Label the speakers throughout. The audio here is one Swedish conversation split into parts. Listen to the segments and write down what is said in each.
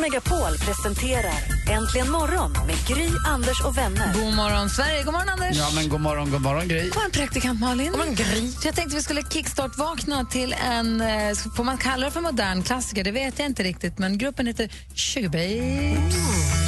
Speaker 1: Megapol presenterar Äntligen morgon med Gry, Anders och vänner.
Speaker 2: God morgon, Sverige. God morgon, Anders.
Speaker 3: Ja, men god morgon, god morgon Gry.
Speaker 2: God morgon, praktikant Malin. God morgon, Gry. Jag tänkte vi skulle kickstart-vakna till en, eh, får man kalla det för modern klassiker? Det vet jag inte riktigt, men gruppen heter Sugar Babes.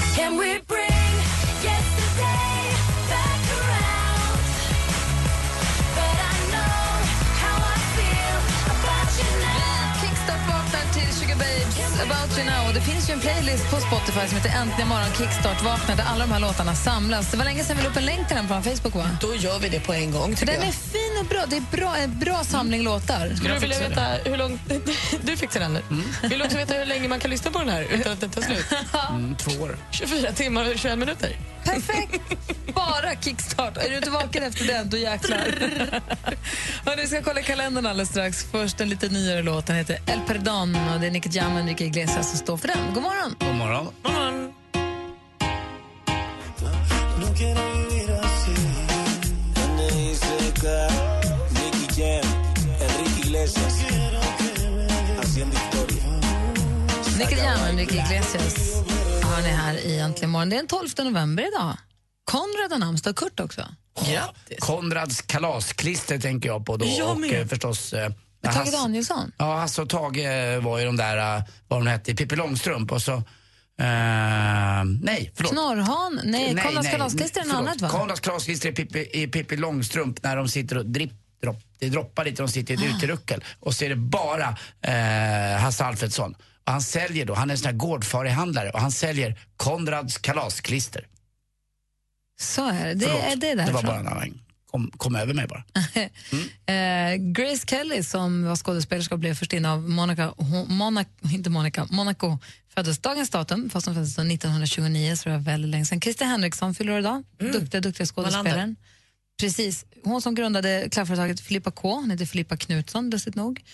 Speaker 2: About you now. Och det finns ju en playlist på Spotify som heter Äntligen morgon kickstart vaknar där alla de här låtarna samlas. Det var länge sedan vi la upp en länk till den på Facebook, va?
Speaker 4: Då gör vi det på en gång.
Speaker 2: Den är fin och bra. Det är bra, en bra samling låtar.
Speaker 4: Skulle du vilja veta hur långt... Du fixar den nu. Vill du också veta hur länge man kan lyssna på den här utan att den tar slut?
Speaker 3: Mm, två år.
Speaker 4: 24 timmar och 21 minuter.
Speaker 2: Perfekt! Bara kickstart. Är du inte vaken efter den, då jäklar. vi ska kolla kalendern alldeles strax. Först en lite nyare låt. Den heter El Perdón och det är Nicky Jam och Enrique Iglesias som står för den. God morgon!
Speaker 3: God morgon.
Speaker 2: Nicky Jam Enrique Iglesias hör ni här i Äntligen morgon. Det är den 12 november idag. Konrad har namnsdag och Kurt också.
Speaker 4: Grattis.
Speaker 3: Konrads kalasklister tänker jag på då.
Speaker 4: Jag
Speaker 3: och
Speaker 4: med.
Speaker 3: eh, förstås... eh,
Speaker 2: Tage
Speaker 3: Hasse-
Speaker 2: Danielsson.
Speaker 3: Ja, Hasse och Tage eh, var ju de där, eh, vad de hette, Pippi Långstrump och så... eh, nej, förlåt.
Speaker 2: Knorrhan. Nej, Konrads kalasklister är något
Speaker 3: förlåt.
Speaker 2: annat, va?
Speaker 3: Konrads kalasklister i Pippi, i Pippi Långstrump när de sitter och dripp, dropp, det droppar lite, de sitter i
Speaker 2: Ah.
Speaker 3: ett uteruckel och så är det bara eh, Hasse Alfredsson. Och han säljer då, han är en sån här gårdfarihandlare och han säljer Konrads kalasklister.
Speaker 2: Så är det. Det
Speaker 3: Förlåt,
Speaker 2: är det
Speaker 3: det var bara en annan, kom, kom över mig bara.
Speaker 2: Eh, Grace Kelly som var skådespelerska och blev förstinna av hon, Monaco, inte Monaco, Monaco föddes dagens datum, fast hon föddes då 1929, så det var väldigt länge sedan. Christer Henriksson fyller idag, duktiga, duktiga skådespelaren. Precis. Hon som grundade klädföretaget Filippa K, hon heter Filippa Knutsson lustigt nog,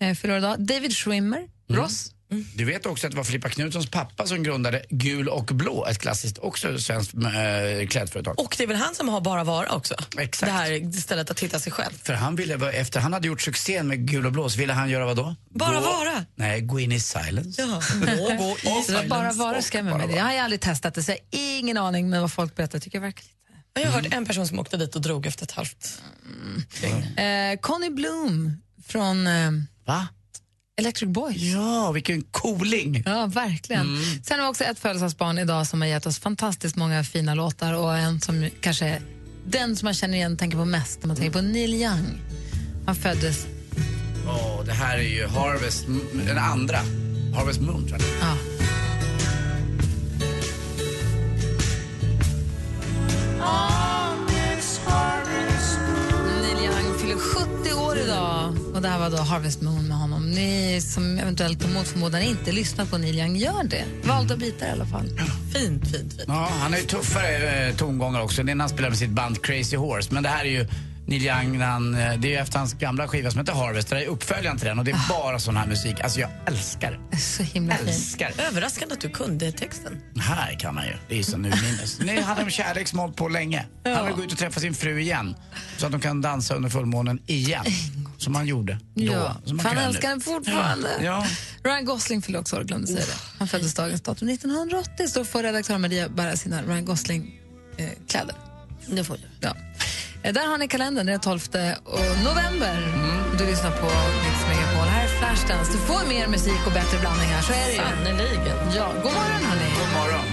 Speaker 2: eh, fyller idag. David Schwimmer, Ross.
Speaker 3: Du vet också att det var Filippa Knutssons pappa som grundade Gul och blå, ett klassiskt också svenskt äh, klädföretag.
Speaker 4: Och det är väl han som har Bara vara också?
Speaker 3: Exakt.
Speaker 4: Det här stället att hitta sig själv.
Speaker 3: För han ville, efter han hade gjort succén med Gul och blå så ville han göra vad då?
Speaker 4: Bara
Speaker 3: gå,
Speaker 4: vara?
Speaker 3: Nej, gå in i silence.
Speaker 4: Ja. Gå, gå i
Speaker 2: var bara
Speaker 4: silence.
Speaker 2: vara skrämmer mig. Jag har ju aldrig testat det, så jag har ingen aning, men vad folk berättar tycker jag verkar lite...
Speaker 4: Jag har hört en person som åkte dit och drog efter ett halvt
Speaker 2: Eh, Connie Bloom från eh,
Speaker 3: Va?
Speaker 2: Electric Boys.
Speaker 3: Ja, vilken cooling!
Speaker 2: Ja, verkligen. Sen har vi också ett födelsedagsbarn idag som har gett oss fantastiskt många fina låtar och en som kanske den som man känner igen tänker på mest när man tänker på Neil Young. Han föddes...
Speaker 3: Åh, det här är ju Harvest, den andra. Harvest Moon tror jag.
Speaker 2: Ja. Neil Fyller 70 år idag och det här var då Harvest Moon med honom. Ni som eventuellt mot förmodan inte lyssnat på Neil Young, gör det. Valda bitar i alla fall.
Speaker 4: Fint, fint, fint.
Speaker 3: Ja, han har ju tuffare eh, tongångar också. Det är när han spelar med sitt band Crazy Horse. Men det här är ju Neil Young, han, eh, det är ju efter hans gamla skiva som heter Harvest. Det är uppföljaren till den och det är bara sån här musik. Alltså jag älskar det.
Speaker 2: Så himla.
Speaker 3: Älskar.
Speaker 4: Överraskande att du kunde texten.
Speaker 3: Här kan man ju. Det är så nu minnes. Han har en kärlek som på länge. Han vill gå ut och träffa sin fru igen. Så att de kan dansa under fullmånen igen. Som han gjorde då.
Speaker 2: Ja,
Speaker 3: som
Speaker 2: han älskar
Speaker 3: nu.
Speaker 2: den fortfarande.
Speaker 3: Ja.
Speaker 2: Ryan Gosling fyllde också år, glömde säga det. Han föddes dagens datum 1980, så får redaktör Maria bära sina Ryan Gosling-kläder.
Speaker 4: Det får du.
Speaker 2: ja. Eh, Där har ni kalendern, det är 12 och november. Du lyssnar på Mix Megapol. Här är Flashdance. Du får mer musik och bättre blandning här, så är det. Ja, god morgon hörni.
Speaker 3: God morgon.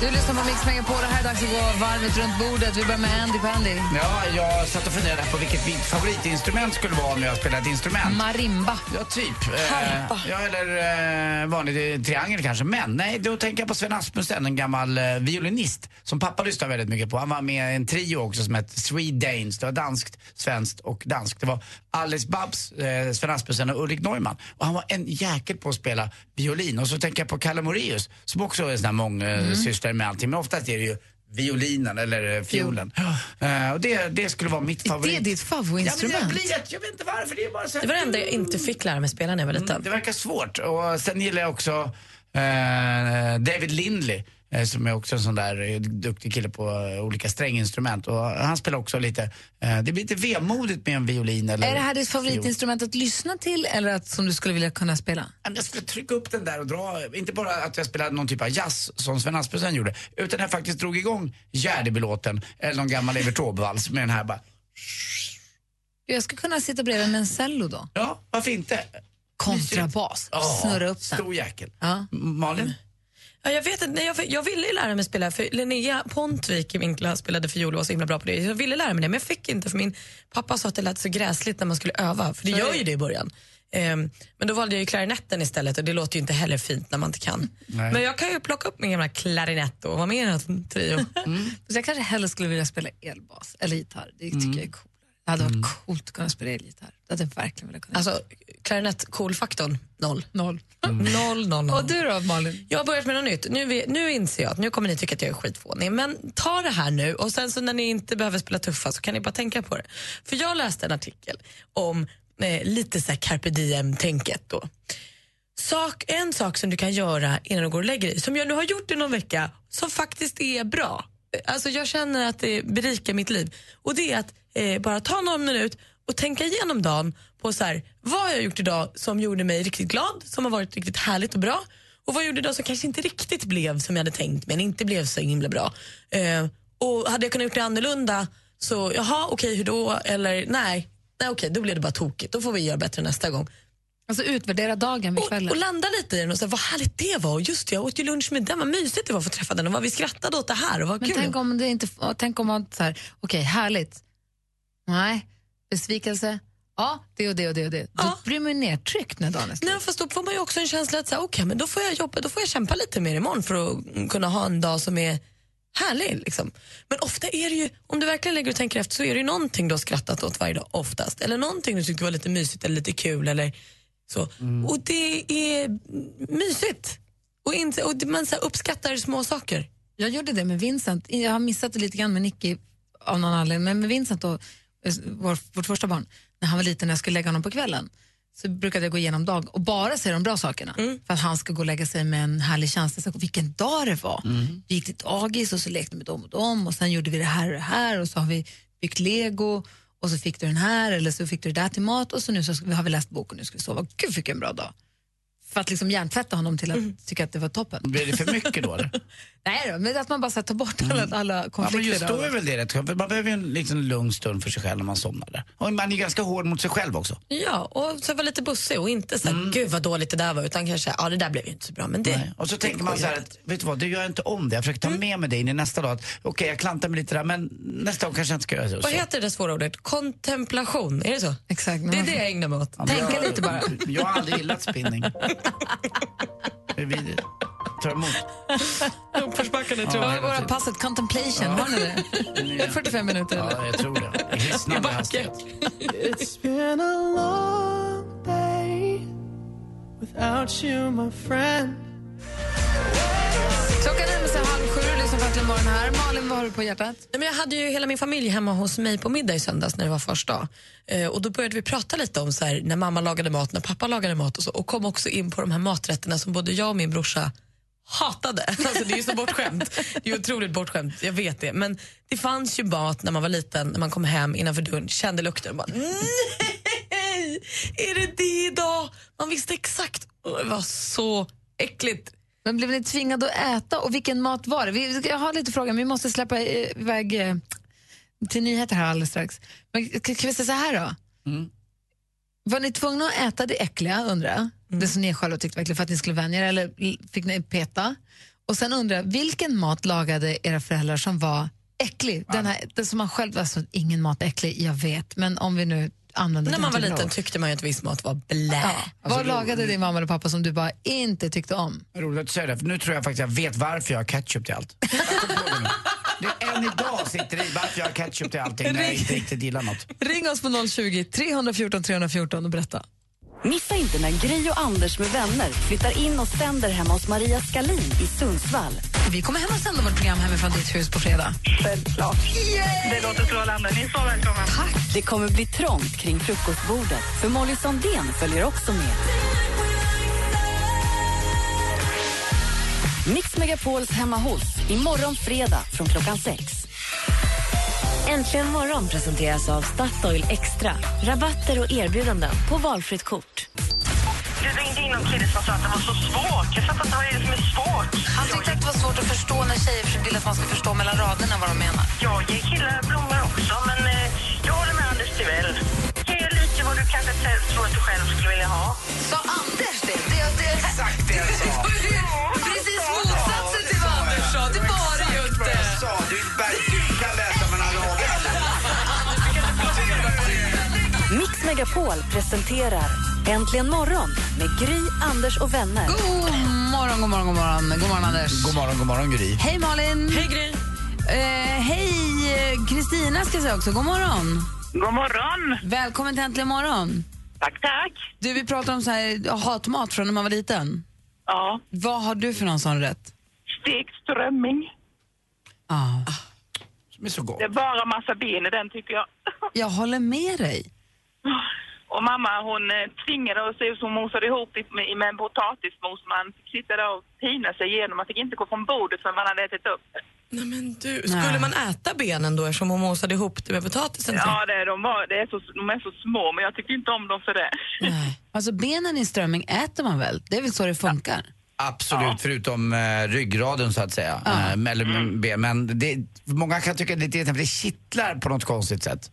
Speaker 2: Du lyssnar på Mix Megapol och här är dags att gå varvet runt bordet. Vi börjar med Andy Pandy.
Speaker 3: Ja, jag satt och funderade på vilket mitt favoritinstrument skulle vara om jag spelade ett instrument.
Speaker 2: Marimba.
Speaker 3: Ja, typ. Eh,
Speaker 4: Harpa.
Speaker 3: ja, eller eh, vanlig eh, triangel kanske. Men nej, då tänker jag på Sven Asmussen, en gammal eh, violinist som pappa lyssnar väldigt mycket på. Han var med i en trio också som hette Three Danes. Det var danskt, svenskt och danskt. Det var Alice Babs, eh, Sven Asmussen och Ulrik Neumann. Och han var en jäkel på att spela violin. Och så tänker jag på Kalle Moraeus som också är en sån här mångsysslare med allting. Men oftast är det ju violinen eller eh, fiolen. Eh, och det, det skulle vara mitt
Speaker 2: Är
Speaker 3: favorit.
Speaker 2: det ditt
Speaker 3: Ja, men
Speaker 2: favoritinstrument?
Speaker 3: jag, blir, jag, jag vet inte varför, det är bara så här
Speaker 4: Det var det enda jag inte fick lära mig spela när jag var liten.
Speaker 3: Mm, det verkar svårt. Och sen gillar jag också eh, David Lindley. Eh, Som är också en sån där eh, duktig kille på eh, olika stränginstrument. Och han spelar också lite, det blir lite vemodigt med en violin eller
Speaker 2: Är det här ditt favoritinstrument att lyssna till eller att, som du skulle vilja kunna spela?
Speaker 3: Jag skulle trycka upp den där och dra, inte bara att jag spelade någon typ av jazz som Sven Asmussen gjorde, utan jag faktiskt drog igång Gärdebylåten eller någon gammal Evert Taube-vals med den här bara,
Speaker 2: Jag ska kunna sitta bredvid med en cello då.
Speaker 3: ja, varför inte?
Speaker 2: Kontrabas. Snurra upp den.
Speaker 3: Stor jäkel.
Speaker 2: Ja.
Speaker 3: Malin?
Speaker 4: Ja, jag vet inte, jag, jag ville ju lära mig spela, för Linnea Pontvik i min klass spelade fiol och var så himla bra på det. Jag ville lära mig det, men jag fick inte för min pappa sa att det lät så gräsligt när man skulle öva, för det gör ju det i början. Ehm, men då valde jag ju klarinetten istället och det låter ju inte heller fint när man inte kan.
Speaker 3: Nej.
Speaker 4: Men jag kan ju plocka upp min gamla klarinett och vara med i här trio.
Speaker 2: Så jag kanske hellre skulle vilja spela elbas eller gitarr. Det tycker
Speaker 3: Mm.
Speaker 2: jag är coolare. Det hade varit coolt att kunna spela elgitarr. Det hade jag verkligen velat kunna.
Speaker 4: Alltså, klarinett-cool-faktorn, noll.
Speaker 2: noll.
Speaker 4: Noll, noll, noll.
Speaker 2: Och du då Malin?
Speaker 4: Jag har börjat med något nytt. Nu, vi- nu inser jag att nu kommer ni tycka att jag är skitfånig. Men ta det här nu och sen så när ni inte behöver spela tuffa så kan ni bara tänka på det. För jag läste en artikel om eh, lite så här carpe diem-tänket då. Sak, en sak som du kan göra innan du går och lägger dig, som jag nu har gjort i någon vecka, som faktiskt är bra. Alltså jag känner att det berikar mitt liv. Och det är att eh, bara ta någon minut och tänka igenom dagen på så här, vad har jag gjort idag som gjorde mig riktigt glad, som har varit riktigt härligt och bra. Och vad jag gjorde idag som kanske inte riktigt blev som jag hade tänkt men inte blev så himla bra. Eh, och hade jag kunnat gjort det annorlunda så, jaha okej hur då? Eller nej, nej okej då blev det bara tokigt. Då får vi göra bättre nästa gång.
Speaker 2: Alltså utvärdera dagen vid
Speaker 4: Och,
Speaker 2: kvällen.
Speaker 4: och landa lite i den och säga vad härligt det var. Och Just det, jag åt ju lunch med den, vad mysigt det var att få träffa den och vad vi skrattade åt det här och vad
Speaker 2: Men
Speaker 4: kul.
Speaker 2: tänk om det inte, tänk om man så här, okej härligt. Nej, besvikelse. Ja, det och det och det och det. Då
Speaker 4: Ja.
Speaker 2: blir man ju nedtryckt när dagen är slut.
Speaker 4: Nej, fast då får man ju också en känsla att säga, okay, men då får jag jobba, då får jag kämpa lite mer imorgon för att kunna ha en dag som är härlig. Liksom. Men ofta är det ju, om du verkligen lägger och tänker efter så är det ju någonting du har skrattat åt varje dag oftast. Eller någonting du tyckte var lite mysigt eller lite kul eller så. Och det är mysigt. Och, inte, och man så uppskattar små saker.
Speaker 2: Jag gjorde det med Vincent. Jag har missat det lite grann med Nicky av någon anledning. Men med Vincent, då, eh, vår, vårt första barn, när han var liten när jag skulle lägga honom på kvällen så brukade jag gå igenom dag och bara se de bra sakerna. För att han ska gå och lägga sig med en härlig känsla. Så, vilken dag det var. Vi gick till dagis och så lekte med dem och dem och sen gjorde vi det här och det här och så har vi byggt lego och så fick du den här eller så fick du det där till mat och så nu så har vi läst boken och nu ska vi sova. Gud vilken bra dag. För att liksom hjärntvätta honom till att tycka att det var toppen.
Speaker 3: Blir det för mycket då?
Speaker 2: Nej då, men att man bara här, tar bort alla, alla
Speaker 3: Ja, men
Speaker 2: konflikter.
Speaker 3: just då är väl det rätt skönt, man behöver ju en liksom, lugn stund för sig själv när man somnar där. Och man är ganska hård mot sig själv också.
Speaker 4: Ja, och så vara lite bussig och inte så här, gud vad dåligt det där var, utan kanske, ja det där blev ju inte så bra. Men det,
Speaker 3: Nej. Och så
Speaker 4: det
Speaker 3: tänker man så här att, vet du vad, du gör inte om det. Jag försöker ta
Speaker 2: Mm.
Speaker 3: med mig det in i nästa dag. Okej, jag klantar mig lite där, men nästa gång kanske jag inte ska göra så.
Speaker 4: Vad heter det där svåra ordet? Kontemplation, är det så?
Speaker 2: Exakt.
Speaker 4: Det är det jag ägnar mig åt.
Speaker 3: Ja,
Speaker 2: Tänka lite bara.
Speaker 3: Jag har aldrig gillat spinning. Det är vidrigt. Ta emot.
Speaker 4: Uppförsbackarna
Speaker 3: Ja,
Speaker 2: Vad var
Speaker 3: hela
Speaker 2: våra passet? Contemplation, har ni det? Det är 45 minuter eller?
Speaker 3: Ja, jag tror det. I hisnande hastighet.
Speaker 5: It's been a long day without you, my friend.
Speaker 2: Äntligen morgon här. Malin, vad har du på hjärtat?
Speaker 4: Nej, men jag hade ju hela min familj hemma hos mig på middag i söndags när det var första dag. Eh, och då började vi prata lite om så här, när mamma lagade mat, när pappa lagade mat och så. Och kom också in på de här maträtterna som både jag och min brorsa hatade. Alltså, det är ju så bortskämt. Det är otroligt bortskämt, jag vet det. Men det fanns ju mat när man var liten, när man kom hem innanför dörren, kände lukten och bara nej, är det det idag? Man visste exakt. Och det var så äckligt.
Speaker 2: Men blev ni tvingade att äta och vilken mat var det? Vi, jag har lite frågor, men vi måste släppa iväg eh, till nyheter här alldeles strax. Men, kan kan vi säga så här då? Var ni tvungna att äta det äckliga, undrar jag? Det som ni själva tyckte var äckligt för att ni skulle vänja er, eller fick ni peta? Och sen undrar jag, vilken mat lagade era föräldrar som var äcklig? Den, här, den som man själv, alltså ingen mat är äcklig, jag vet, men om vi nu använder
Speaker 4: När man var liten tyckte man ju att viss mat var blä.
Speaker 2: Ja. Vad lagade din mamma eller pappa som du bara inte tyckte om?
Speaker 3: Roligt att du säger det, för nu tror jag faktiskt jag vet varför jag har ketchup till allt. Det än idag sitter det i varför jag har ketchup till allting när jag inte riktigt gillar något.
Speaker 2: Ring oss på 020 314 314 och berätta.
Speaker 1: Missa inte när Gry och Anders med vänner flyttar in och sänder hemma hos Maria Skalin i Sundsvall.
Speaker 2: Vi kommer hem och sända vårt program hemifrån ditt hus på fredag.
Speaker 6: Självklart. Det låter strålande. Ni är så välkomna.
Speaker 1: Det kommer bli trångt kring frukostbordet för Molly Sandén följer också med. Mix Megapols hemma hos imorgon fredag från klockan sex. Äntligen morgon presenteras av Statoil Extra. Rabatter och erbjudanden på valfritt kort.
Speaker 6: Ringde in någon kille som sa att det var så svårt. Jag fattar inte vad det är som är svårt.
Speaker 2: Han tyckte att det var svårt att förstå när tjejer vill att man ska förstå mellan raderna vad de menar.
Speaker 6: Jag ger killar blommor också, men eh, jag håller med Anders Timell. Ge lite vad du kanske tror att du själv skulle vilja ha.
Speaker 2: Sa Anders det? det, det
Speaker 3: Exakt det jag sa.
Speaker 2: Precis motsatsen till vad Anders sa. Det var det ju inte.
Speaker 3: Jag sa, du kan läsa mellan raderna.
Speaker 1: Mix Megapol presenterar Äntligen morgon med Gry, Anders och vänner.
Speaker 2: God morgon, god morgon, god morgon. God morgon, Anders.
Speaker 3: God morgon, god morgon Gry.
Speaker 2: Hej, Malin.
Speaker 4: Hej Gry.
Speaker 2: Eh, hej, Kristina ska jag säga också. God morgon.
Speaker 6: God morgon!
Speaker 2: Välkommen till Äntligen morgon.
Speaker 6: Tack, tack.
Speaker 2: Du, vi pratar om så här, hatmat från när man var liten.
Speaker 6: Ja,
Speaker 2: Vad har du för någon sån rätt?
Speaker 6: stekt strömming.
Speaker 2: Ah.
Speaker 3: Som är så gott.
Speaker 6: Det är bara massa ben i den, tycker jag.
Speaker 2: Jag håller med dig.
Speaker 6: Och mamma hon eh, tvingade oss ut, hon mosade ihop det med, med en potatismos. Man fick sitta där och pina sig igenom. Man fick inte gå från bordet förrän man hade ätit upp det.
Speaker 4: Nej, men du, skulle man äta benen då eftersom hon mosade ihop det med potatisen?
Speaker 6: Ja, det, de, var, det är så, de är så små, men jag tyckte inte om dem för det.
Speaker 2: Nej. Alltså benen i strömming äter man väl? Det är väl så det funkar?
Speaker 3: Absolut, förutom eh, ryggraden så att säga. Eh, eller, ben. Men det, många kan tycka att det är irriterande för det kittlar på något konstigt sätt.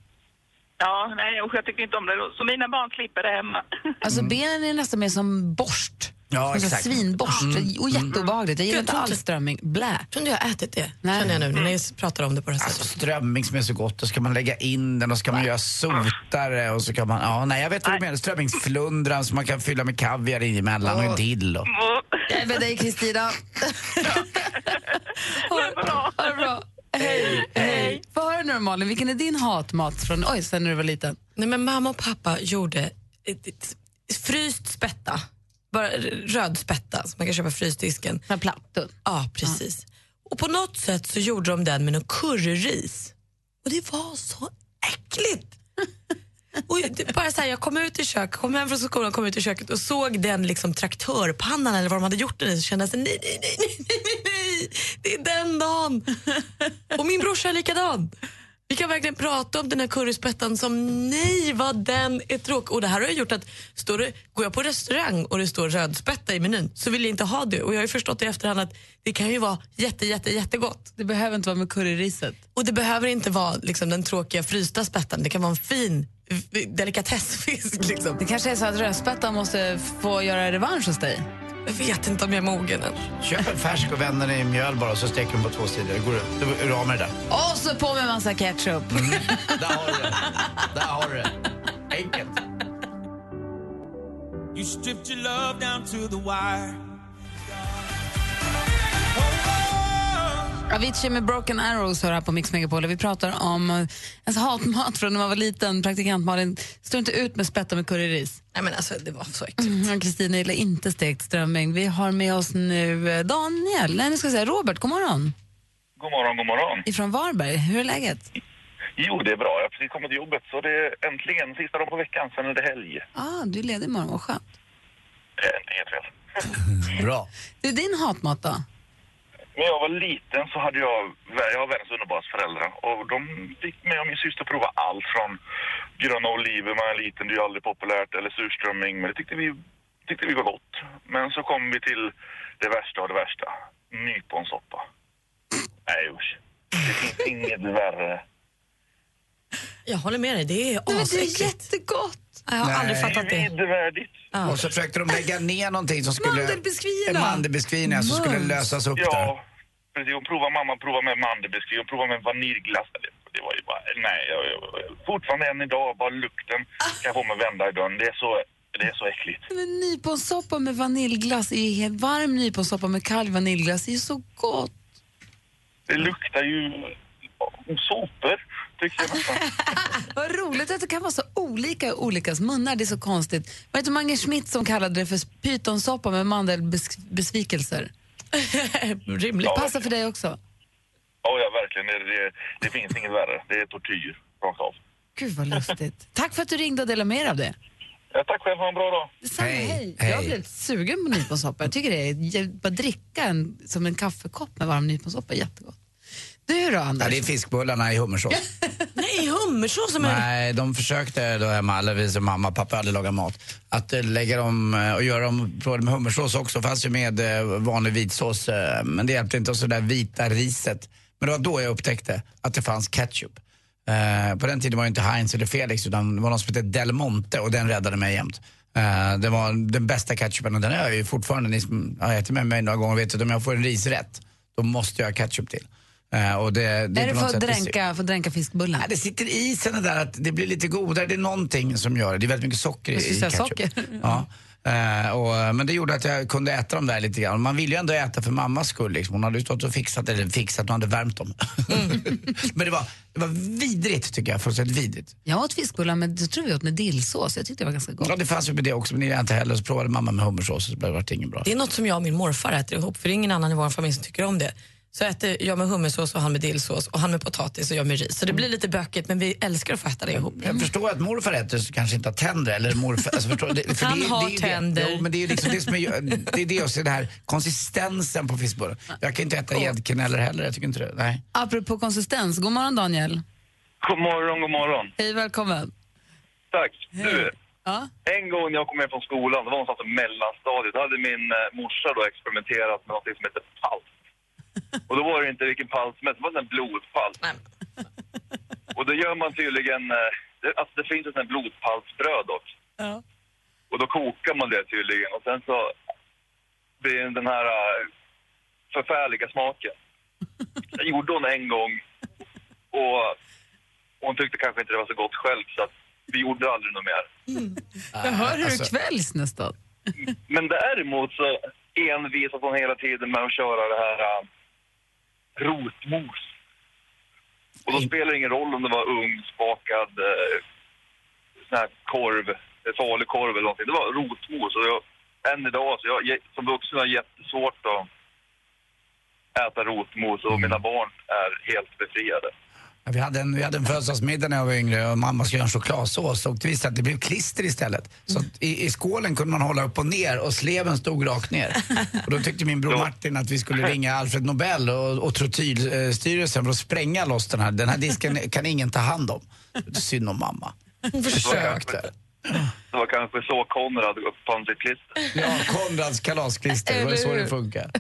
Speaker 6: Ja, nej, usch, jag tycker inte om det. Så mina barn slipper det hemma.
Speaker 2: Alltså benen är nästan mer som borst.
Speaker 3: Ja,
Speaker 2: Som så
Speaker 3: exakt.
Speaker 2: Svinborst. Och jätteobehagligt. Jag gillar inte alls strömming. Blä.
Speaker 4: Jag tror inte jag har ätit det,
Speaker 2: Nej.
Speaker 4: känner jag nu när ni pratar om det på det här
Speaker 3: Alltså
Speaker 4: sättet.
Speaker 3: strömming som är så gott, då ska man lägga in den och ska man göra sotare och så kan man, ja nej jag vet vad du menar, strömmingsflundran som man kan fylla med kaviar emellan och en dill och.
Speaker 2: Jag är med dig Kristina. ha det bra. Hej. Nu Malin, vilken är din hatmat från, oj, sen när du var liten?
Speaker 4: Nej, men mamma och pappa gjorde ett, ett, fryst spätta. Bara röd spätta som man kan köpa i frysdisken.
Speaker 2: Den plattan.
Speaker 4: Ja, precis. Och på något sätt så gjorde de den med någon curryris. Och det var så äckligt. Och bara så här, jag kom ut i köket, kom hem från skolan, kom ut i köket och såg den liksom traktörpannan eller vad de hade gjort den i så kände jag så, nej, nej, nej, nej, nej, nej, det är den dagen. Och min brorsa är likadan. Vi kan verkligen prata om den här curryspettan som nej vad den är tråkig. Och det här har gjort att står det, går jag på restaurang och det står rödspätta i menyn så vill jag inte ha det. Och jag har ju förstått i efterhand att det kan ju vara jätte, jätte, jättegott.
Speaker 2: Det behöver inte vara med curryriset.
Speaker 4: Och det behöver inte vara liksom, den tråkiga frysta spettan. Det kan vara en fin delikatessfisk. Liksom.
Speaker 2: Det kanske är så att rödspättan måste få göra revansch hos dig.
Speaker 4: Jag vet inte om jag är mogen än.
Speaker 3: Köp en färsk och vänd den i mjöl bara och så steker den på två sidor. Det går du, du är du av med det där.
Speaker 2: Och så på med massa ketchup.
Speaker 3: Där har du det. Där har du det. Enkelt.
Speaker 5: You stripped your love down to the wire.
Speaker 2: Avicii med Broken Arrows hör här på Mix Megapol. Vi pratar om eh, alltså, hatmat från när man var liten. Praktikant Malin står inte ut med spätta med curryris.
Speaker 4: Nej, men alltså, det var så äckligt.
Speaker 2: Mm, Kristina gillar inte stekt strömming. Vi har med oss nu eh, Daniel, nej nu ska jag säga Robert, god morgon.
Speaker 7: God morgon, god morgon.
Speaker 2: Ifrån Varberg, hur är läget?
Speaker 7: Jo, det är bra. Jag har precis kommit till jobbet så det är äntligen sista dagen på veckan, sen är det helg.
Speaker 2: Ah, du är ledig imorgon, vad skönt.
Speaker 7: Det är helt fel.
Speaker 3: Bra.
Speaker 2: Du, din hatmat då?
Speaker 7: När jag var liten så hade jag, jag har världens underbaraste föräldrar och de fick mig och min syster prova allt från gröna oliver man är liten, det är ju aldrig populärt, eller surströmming, men det tyckte vi, tyckte vi var gott. Men så kom vi till det värsta av det värsta, nyponsoppa. Nej usch, det finns inget värre.
Speaker 4: Jag håller med dig, det är
Speaker 2: men det är
Speaker 4: asäckligt.
Speaker 2: jättegott.
Speaker 4: Jag har aldrig
Speaker 3: Nej.
Speaker 4: fattat det.
Speaker 7: Vedervärdigt.
Speaker 3: Och så försökte de lägga ner någonting som skulle...
Speaker 4: Mandelbiskvierna.
Speaker 3: Mandelbiskvierna som skulle lösas upp där.
Speaker 7: Ja, precis. Hon provade, mamma provade med mandelbiskvi, hon provade med vaniljglass. Det, det var ju bara, nej. Jag, jag, fortfarande än idag, bara lukten kan jag få mig vända i dörren. Det är så, det är så äckligt.
Speaker 2: Men nyponsoppa med vaniljglass är helt varm nyponsoppa med kall vaniljglass är ju så gott.
Speaker 7: Det luktar ju sopor, nästan.
Speaker 2: Vad roligt att det kan vara så olika i olikas munnar. Det är så konstigt. Var det inte Mange Schmidt som kallade det för pytonsoppa med mandelbesvikelser?
Speaker 4: Rimligt.
Speaker 2: Passar för dig också?
Speaker 7: Ja, ja verkligen. Det, det, det finns inget värre. Det är tortyr, rakt av.
Speaker 2: Gud vad lustigt. Tack för att du ringde och delade med dig av det.
Speaker 7: Ja, tack själv, ha en bra dag.
Speaker 2: Detsamma,
Speaker 3: Hej,
Speaker 2: hej.
Speaker 3: hej.
Speaker 2: Jag blev sugen på nyponsoppa. Jag tycker det är, bara dricka en, som en kaffekopp med varm nyponsoppa är jättegott. Du då Anders?
Speaker 3: Ja, det är fiskbullarna i hummersås.
Speaker 4: Nej, hummersås som är...
Speaker 3: Nej, de försökte då hemma, eller vi som mamma och pappa hade lagat mat, att eh, lägga dem eh, och göra dem provade med hummersås också, fast ju med eh, vanlig vitsås. Men det hjälpte inte, och så där vita riset. Men det var då jag upptäckte att det fanns ketchup. På den tiden var det inte Heinz eller Felix, utan det var någon som hette Del Monte och den räddade mig jämt. Det var den bästa ketchupen och den har jag ju fortfarande, ni som har ätit med mig några gånger vet att om jag får en risrätt, då måste jag ha ketchup till. Eh, och det, det
Speaker 2: är det för att dränka, för att dränka fiskbullar?
Speaker 3: Nej, det sitter i det där att det blir lite godare. Det är någonting som gör det. Det är väldigt mycket socker i,
Speaker 2: Jag
Speaker 3: ketchup.
Speaker 2: socker.
Speaker 3: Ja. Eh, och, men det gjorde att jag kunde äta dem där lite grann. Man ville ju ändå äta för mammas skull. Liksom. Hon hade ju stått och fixat, eller fixat, hon hade värmt dem.
Speaker 2: Mm.
Speaker 3: men det var, det var vidrigt tycker jag, fullständigt vidrigt.
Speaker 2: Jag åt fiskbullar med, jag tror vi åt med dillsås. Jag tyckte det var ganska gott.
Speaker 3: Ja, det fanns ju med det också, men det jag inte heller. Så provade mamma med hummersås och så blev det inget bra.
Speaker 4: Det är något som jag och min morfar äter ihop, för det är ingen annan i vår familj som tycker om det. Så äter jag med hummersås och han med dillsås och han med potatis och jag med ris. Så det blir lite bökigt men vi älskar att få äta det ihop.
Speaker 3: Jag förstår att morfar äter så kanske inte har tänder eller morfar, alltså förstår, det, för
Speaker 4: Han
Speaker 3: det,
Speaker 4: har
Speaker 3: det
Speaker 4: tänder.
Speaker 3: Det. Jo, men det är ju liksom det som är, det är det och så det här konsistensen på fiskbullar. Jag kan inte äta gäddknäller heller, jag tycker inte det. Nej.
Speaker 2: Apropå konsistens, god morgon Daniel.
Speaker 7: God morgon, god morgon.
Speaker 2: Hej, välkommen.
Speaker 7: Tack. Du,
Speaker 2: Ja.
Speaker 7: en gång när jag kom hem från skolan, det var någonstans i mellanstadiet, då hade min eh, morsa då experimenterat med något som heter palt. Och då var det inte vilken palt som helst, det var en blodpalt. Och då gör man tydligen, eh, det, alltså det finns ett blodpaltsbröd också.
Speaker 2: Ja.
Speaker 7: Och då kokar man det tydligen och sen så blir det den här eh, förfärliga smaken. Jag gjorde hon en gång och hon tyckte kanske inte det var så gott själv så att vi gjorde aldrig något mer.
Speaker 2: Jag hör hur
Speaker 3: alltså-
Speaker 2: du kvälls nästan.
Speaker 7: Men däremot så envisas hon hela tiden med att köra det här uh, rotmos. Och då spelar det ingen roll om det var ugnsbakad uh, sån här korv, eh, falukorv eller någonting. Det var rotmos. Och jag, än idag, så jag, jag som vuxen har jättesvårt att äta rotmos och mina barn är helt befriade.
Speaker 3: Vi hade en, vi hade en födelsedagsmiddag när jag var yngre och mamma skulle göra en chokladsås och det visade att det blev klister istället. Så i, i skålen kunde man hålla upp och ner och sleven stod rakt ner. Och då tyckte min bror Martin att vi skulle ringa Alfred Nobel och, och Trotylstyrelsen för att spränga loss den här. Den här disken kan ingen ta hand om. Synd om mamma.
Speaker 2: Hon
Speaker 3: försökte.
Speaker 7: Det var kanske så Konrad uppfann sitt klister.
Speaker 3: Ja, Konrads kalasklister, det var så det funkar.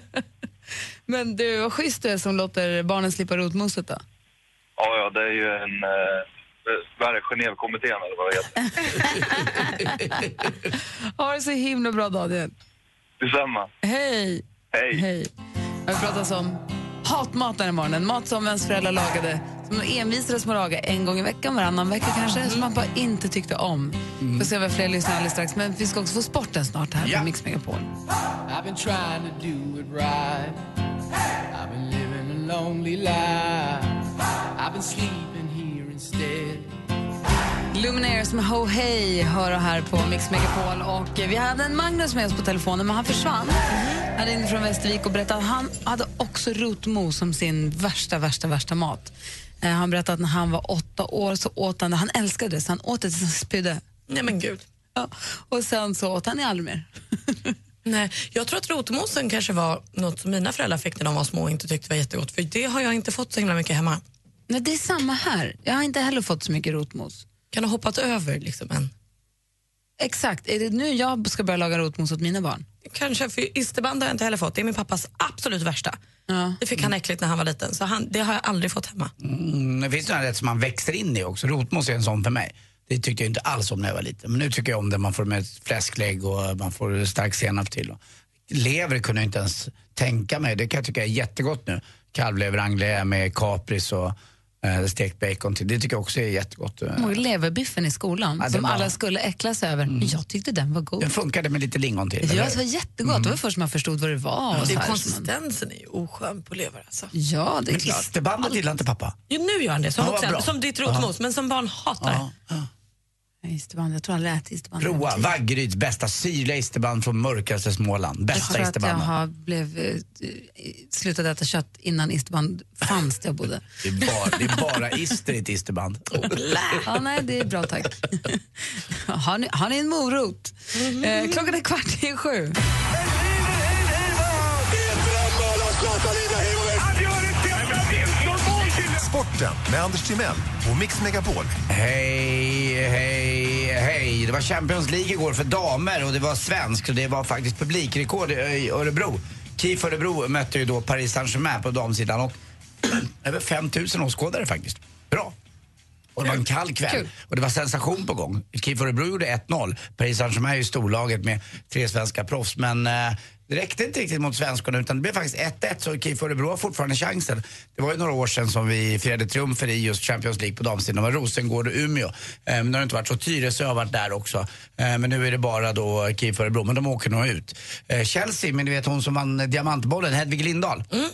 Speaker 2: Men du, vad schysst du är som låter barnen slippa rotmoset då.
Speaker 7: Ja, ja, det är ju en... Eh, vad är det? Genèvekommittén eller vad det heter.
Speaker 2: Ha det så himla bra Daniel.
Speaker 7: Detsamma.
Speaker 2: Hej!
Speaker 7: Hej.
Speaker 2: Hej. Jag vill prata om hatmat den här morgonen. Mat som ens föräldrar lagade, som de envisades med att laga en gång i veckan, varannan vecka kanske, som man bara inte tyckte om. Får se om vi har fler lyssnare alldeles strax. Men vi ska också få sporten snart här
Speaker 3: Ja.
Speaker 2: på Mix Megapol.
Speaker 5: I've been trying to do it right. I've been living a lonely life. I've been sleeping here instead.
Speaker 2: Lumineers med Ho Hey hör här på Mix Megapol. Och vi hade en Magnus med oss på telefonen, men han försvann. Han ringde från Västervik och berättade att han hade också rotmos som sin värsta, värsta, värsta mat. Eh, Han berättade att när han var åtta år så åt han det. Han älskade det, så han åt det tills han spydde.
Speaker 4: Nej men gud.
Speaker 2: Ja. Och sen så åt han det aldrig mer.
Speaker 4: Nej, jag tror att rotmosen kanske var något som mina föräldrar fick när de var små och inte tyckte var jättegott. För det har jag inte fått så himla mycket hemma.
Speaker 2: Nej, det är samma här. Jag har inte heller fått så mycket rotmos.
Speaker 4: Kan ha hoppat över liksom en.
Speaker 2: Exakt. Är det nu jag ska börja laga rotmos åt mina barn?
Speaker 4: Kanske, för isterband har jag inte heller fått. Det är min pappas absolut värsta.
Speaker 2: Ja.
Speaker 4: Det fick han äckligt när han var liten, så han, det har jag aldrig fått hemma.
Speaker 3: Mm, det finns ju en rätt som man växer in i också. Rotmos är en sån för mig. Det tyckte jag inte alls om när jag var liten. Men nu tycker jag om det. Man får med fläsklägg och man får stark senap till. Lever kunde jag inte ens tänka mig. Det kan jag tycka är jättegott nu. Kalvlever med kapris och stekt bacon till. Det tycker jag också är jättegott. eh.
Speaker 2: Och leverbiffen i skolan,
Speaker 3: Ja,
Speaker 2: som
Speaker 3: var-
Speaker 2: alla skulle äcklas över. Men jag tyckte den var god.
Speaker 3: Den funkade med lite lingon till.
Speaker 2: Ja, det var jättegott. Det var först man förstod vad det var. Och
Speaker 4: Det är konsistensen är ju oskön på lever alltså.
Speaker 2: Ja, det är
Speaker 3: Men
Speaker 2: klart.
Speaker 3: isterbandet gillar inte pappa.
Speaker 4: Jo, nu gör han det, som,
Speaker 3: Ja,
Speaker 4: vuxen,
Speaker 3: bra.
Speaker 4: som ditt rotmos, men som barn hatar det.
Speaker 2: Isterband, jag tror jag ätit isterband.
Speaker 3: Prova Vaggeryds bästa syrliga isterband från mörkaste Småland.
Speaker 2: Jag
Speaker 3: Bästa
Speaker 2: tror att jag
Speaker 3: isterbanden.
Speaker 2: har blev, eh, slutat äta kött innan isterband fanns där jag bodde.
Speaker 3: Det är bara, det är bara ister i ett isterband.
Speaker 2: Ja, nej, det är bra tack. Har ni, har ni en morot? Eh, klockan är kvart i sju.
Speaker 8: Sporten med Anders Timell och Mix Megapol.
Speaker 3: Hej, hej, hej. Det var Champions League igår för damer och det var svenskt och det var faktiskt publikrekord i Örebro. KIF Örebro mötte ju då Paris Saint-Germain på damsidan och över 5000 åskådare faktiskt. Bra. Och det var en kall kväll.
Speaker 2: Kul.
Speaker 3: Och det var sensation på gång. KIF Örebro gjorde 1-0. Paris Saint-Germain är ju storlaget med tre svenska proffs. Men eh, det räckte inte riktigt mot svenskarna utan det blev faktiskt 1-1 så KIF Örebro har fortfarande chansen. Det var ju några år sedan som vi firade triumfer i just Champions League på damsidan. Det var Rosengård och Umeå. Eh, men det har inte varit så. Tyresö har varit där också. Eh, men nu är det bara då KIF Örebro. Men de åker nog ut. Eh, Chelsea, men du vet hon som vann Diamantbollen, Hedvig Lindahl. Mm.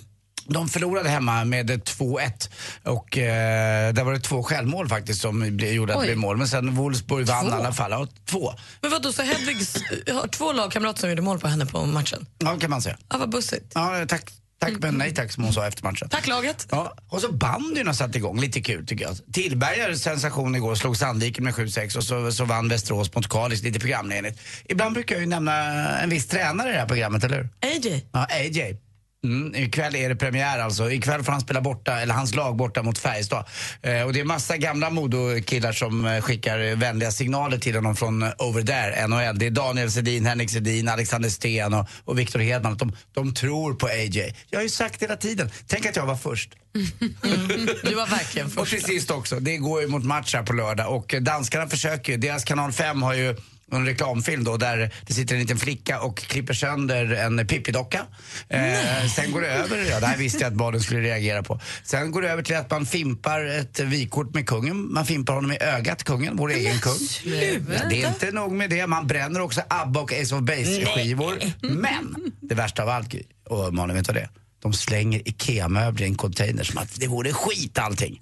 Speaker 3: De förlorade hemma med 2-1 och eh, där var det två självmål faktiskt som gjorde att det blev mål. Men sen Wolfsburg vann i alla fall. Ja, två.
Speaker 4: Men vadå, så Hedvigs har två lagkamrater som gjorde mål på henne på matchen?
Speaker 3: Ja, kan man säga.
Speaker 4: Ja, vad bussigt.
Speaker 3: Ja, tack, tack men nej tack som hon sa efter matchen.
Speaker 4: Tack laget.
Speaker 3: Ja, och så bandyn har satt igång, lite kul tycker jag. Tillberga sensation igår, slog Sandviken med 7-6 och så, så vann Västerås mot Kalix, lite programledligt. Ibland brukar jag ju nämna en viss tränare i det här programmet, eller hur?
Speaker 4: AJ.
Speaker 3: Ja, AJ. Mm, ikväll är det premiär alltså. Ikväll får han spela borta, eller hans lag borta mot Färjestad. Eh, och det är massa gamla Modo-killar som eh, skickar vänliga signaler till honom från eh, Over There, NHL. Det är Daniel Sedin, Henrik Sedin, Alexander Sten och, och Victor Hedman. De, de tror på AJ. Jag har ju sagt hela tiden, tänk att jag var först.
Speaker 4: Du var verkligen
Speaker 3: Och till sist också, det går ju mot match här på lördag och eh, danskarna försöker ju, deras kanal 5 har ju en reklamfilm då där det sitter en liten flicka och klipper sönder en Pippi-docka. Eh, sen går det över, ja det här visste jag att barnen skulle reagera på. Sen går det över till att man fimpar ett vykort med kungen. Man fimpar honom i ögat, kungen, vår egen kung.
Speaker 4: sluta.
Speaker 3: Det är inte nog med det, man bränner också ABBA och Ace of Base-skivor. Men det värsta av allt, och Malin vet vad det är? De slänger IKEA-möbler i en container som att det vore skit allting.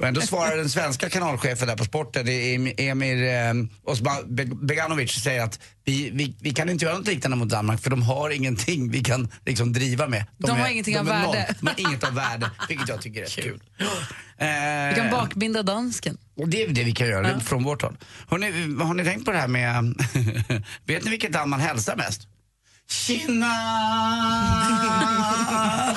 Speaker 3: Och ändå svarar den svenska kanalchefen där på sporten, Emir eh, Osman Be- Beganovic, säger att vi, vi, vi kan inte göra något liknande mot Danmark för de har ingenting vi kan liksom driva med.
Speaker 2: De har
Speaker 3: är-
Speaker 2: ingenting av
Speaker 3: är noll.
Speaker 2: värde.
Speaker 3: De har inget av värde, vilket jag tycker är rätt kul.
Speaker 2: Vi kan
Speaker 3: Eh,
Speaker 2: bakbinda dansken.
Speaker 3: och det är det vi kan göra
Speaker 2: Ja.
Speaker 3: från vårt håll. Hörrni, har ni tänkt på det här med... vet ni vilket land man hälsar mest? Kina!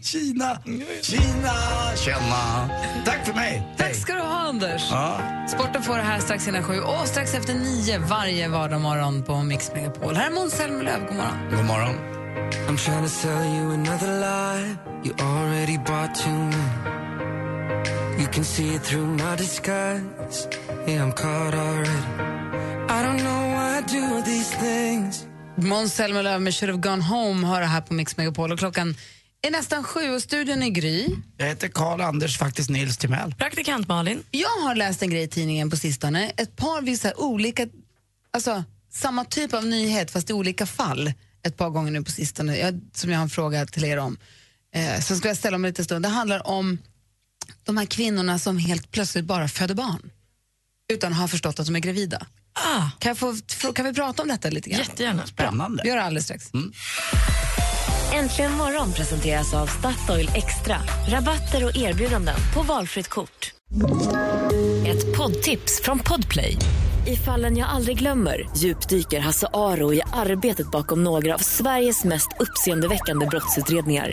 Speaker 3: Kina! Kina! Tjena! Tack för mig!
Speaker 2: Tack ska du ha, Anders.
Speaker 3: Ja.
Speaker 2: Sporten får det här strax innan sju och strax efter nio varje vardagsmorgon på Mix Megapol. Här är Måns Zelmerlöw. God morgon.
Speaker 3: God morgon.
Speaker 9: I'm trying to sell you another lie you already bought too many. You can see it through my disguise. Yeah, I'm caught already. I don't know why I do these things.
Speaker 2: Måns Zelmerlöw med Should have gone home hör det här på Mix Megapol. Och klockan är nästan sju och studion är Gry.
Speaker 3: Jag heter Karl Anders, faktiskt Nils Timell.
Speaker 4: Praktikant Malin.
Speaker 2: Jag har läst en grej i tidningen på sistone. Ett par vissa olika, alltså samma typ av nyhet fast i olika fall ett par gånger nu på sistone jag, som jag har en fråga till er om. Eh, som ska jag ställa om en liten stund. Det handlar om de här kvinnorna som helt plötsligt bara föder barn utan att ha förstått att de är gravida.
Speaker 4: Ah.
Speaker 2: Kan, jag få, kan vi prata om detta lite grann?
Speaker 4: Jättegärna.
Speaker 3: Spännande.
Speaker 2: Vi gör det alldeles strax.
Speaker 1: Äntligen morgon presenteras av Statoil Extra. Rabatter och erbjudanden på valfritt kort. Ett poddtips från Podplay. I fallen jag aldrig glömmer djupdyker Hasse Aro i arbetet bakom några av Sveriges mest uppseendeväckande brottsutredningar.